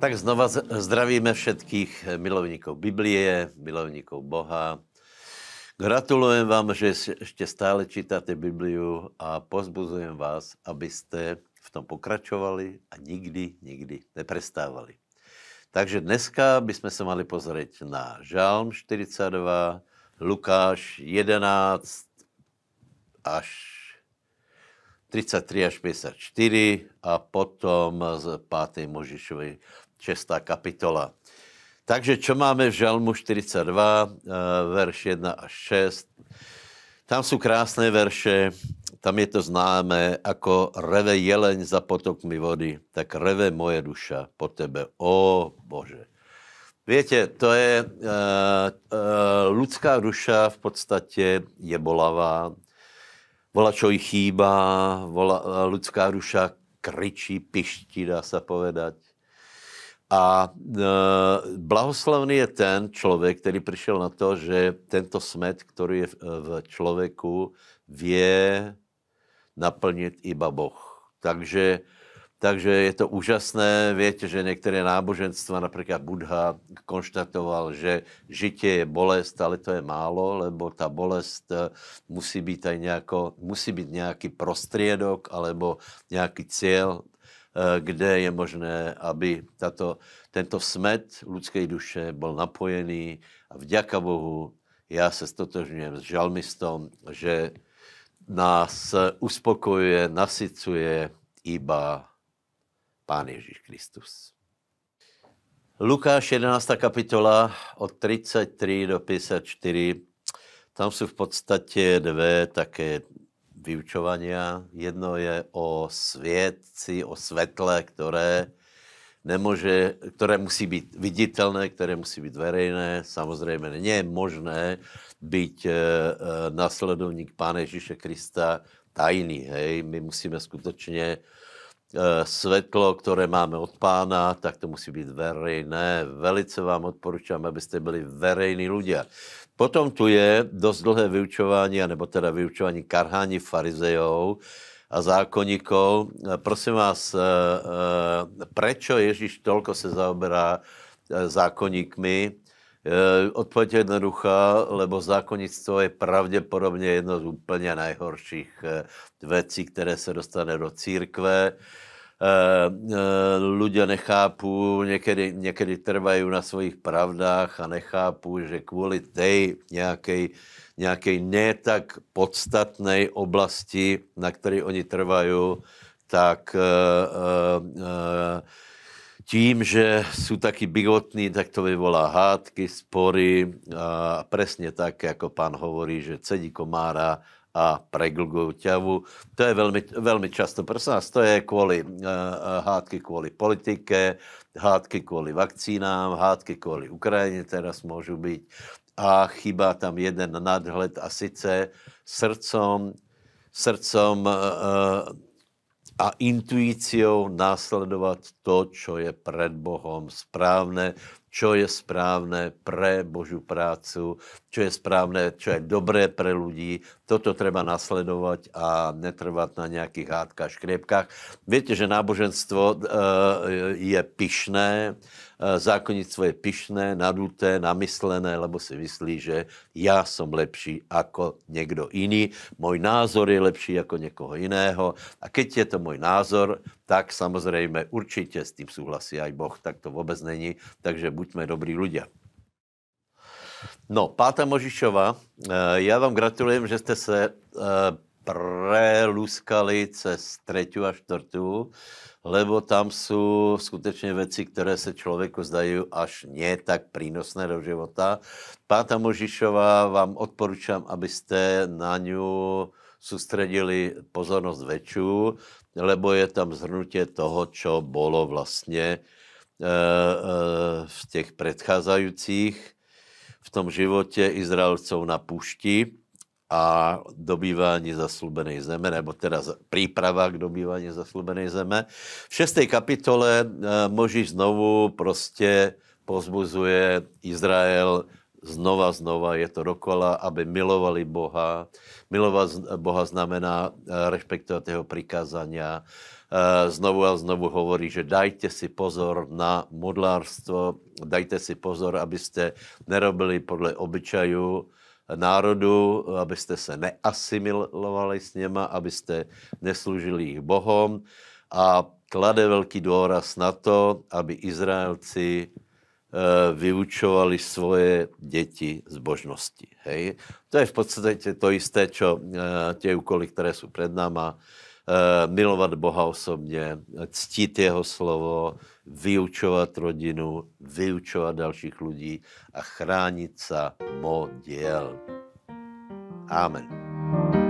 Tak znova zdravíme všetkých milovníkov Biblie, milovníkov Boha. Gratulujem vám, že ještě stále čítáte Bibliu a pozbuzujem vás, abyste v tom pokračovali a nikdy, nikdy neprestávali. Takže dneska bychom se mali pozrieť na Žalm 42, Lukáš 11 až 33 až 54 a potom z 5. Možišovej 6. kapitola. Takže čo máme v Žalmu 42, eh, verš 1 až 6. Tam jsou krásné verše, tam je to známé, jako reve jeleň za potokmi vody, tak reve moje duša po tebe. O Bože. Víte, to je, uh, uh, lidská duša v podstatě je bolavá, vola čo jí chýbá, vola, lidská duša kričí, piští, dá se povedať. A e, blahoslavný je ten člověk, který přišel na to, že tento smet, který je v, v člověku, vě naplnit iba Boh. Takže, takže je to úžasné. Víte, že některé náboženstva, například Buddha, konštatoval, že žitě je bolest, ale to je málo, lebo ta bolest e, musí být, aj nejako, musí být nějaký prostriedok alebo nějaký cíl, Eh, kde je možné, aby tato, tento smet lidské duše byl napojený a vďaka Bohu já se stotožňujem s žalmistom, že nás uspokojuje, nasycuje iba Pán Ježíš Kristus. Lukáš 11. kapitola od 33 do 54. Tam jsou v podstatě dvě také vyučovania. Jedno je o světci, o světle, které nemůže, které musí být viditelné, které musí být verejné. Samozřejmě není možné být e, nasledovník Pána Ježíše Krista tajný. Hej? My musíme skutečně e, světlo, které máme od pána, tak to musí být verejné. Velice vám odporučám, abyste byli verejní lidé. Potom tu je dost dlhé vyučování, nebo teda vyučování karhání farizejů a zákonníků. Prosím vás, eh, eh, prečo Ježíš tolko se zaoberá eh, zákonníkmi? Odpověď je jednoduchá, lebo zákonnictvo je pravděpodobně jedno z úplně najhorších věcí, které se dostane do církve. Ľudia nechápu, někdy, někdy trvají na svých pravdách a nechápu, že kvůli té nějaké nějakej ne tak podstatné oblasti, na které oni trvají, tak uh, uh, tím, že jsou taky bigotní, tak to vyvolá hádky, spory a presně tak, jako pán hovorí, že cedí komára a preglgují ťavu. To je velmi, velmi často, prosím nás, to je kvůli uh, hádky kvůli politike, hádky kvůli vakcínám, hádky kvůli Ukrajině teraz můžu být a chybá tam jeden nadhled a sice srdcom, srdcom uh, a intuíciou následovat to, čo je před Bohem správné, čo je správné pre Božú prácu, čo je správné, čo je dobré pre ľudí. Toto treba nasledovať a netrvat na nejakých hádkách, škriepkách. Viete, že náboženstvo uh, je pyšné, Eh, zákonnictvo je pyšné, naduté, namyslené, lebo si myslí, že já jsem lepší jako někdo jiný, můj názor je lepší jako někoho jiného a keď je to můj názor, tak samozřejmě určitě s tím souhlasí aj Boh, tak to vůbec není, takže buďme dobrý ľudia. No, Páta Možišova, eh, já vám gratulujem, že jste se eh, preluskali cez třetí a čtvrtou lebo tam jsou skutečně věci, které se člověku zdají až nie tak přínosné do života. Páta Možišová vám odporučám, abyste na ňu soustředili pozornost väčšiu, lebo je tam zhrnutě toho, čo bylo vlastně v těch předcházejících v tom životě Izraelců na pušti a dobývání zaslubené zeme, nebo teda příprava k dobývání zaslubené zeme. V šesté kapitole uh, Možíš znovu prostě pozbuzuje Izrael znova, znova, je to dokola, aby milovali Boha. Milovat Boha znamená rešpektovat jeho prikázania. Znovu a znovu hovorí, že dajte si pozor na modlárstvo, dajte si pozor, abyste nerobili podle obyčaju národu, abyste se neasimilovali s něma, abyste neslužili jich Bohom a klade velký důraz na to, aby Izraelci eh, vyučovali svoje děti zbožnosti. Hej? To je v podstatě to jisté, čo eh, tě úkoly, které jsou před náma, eh, milovat Boha osobně, ctít jeho slovo, vyučovat rodinu, vyučovat dalších lidí a chránit se model. Amen.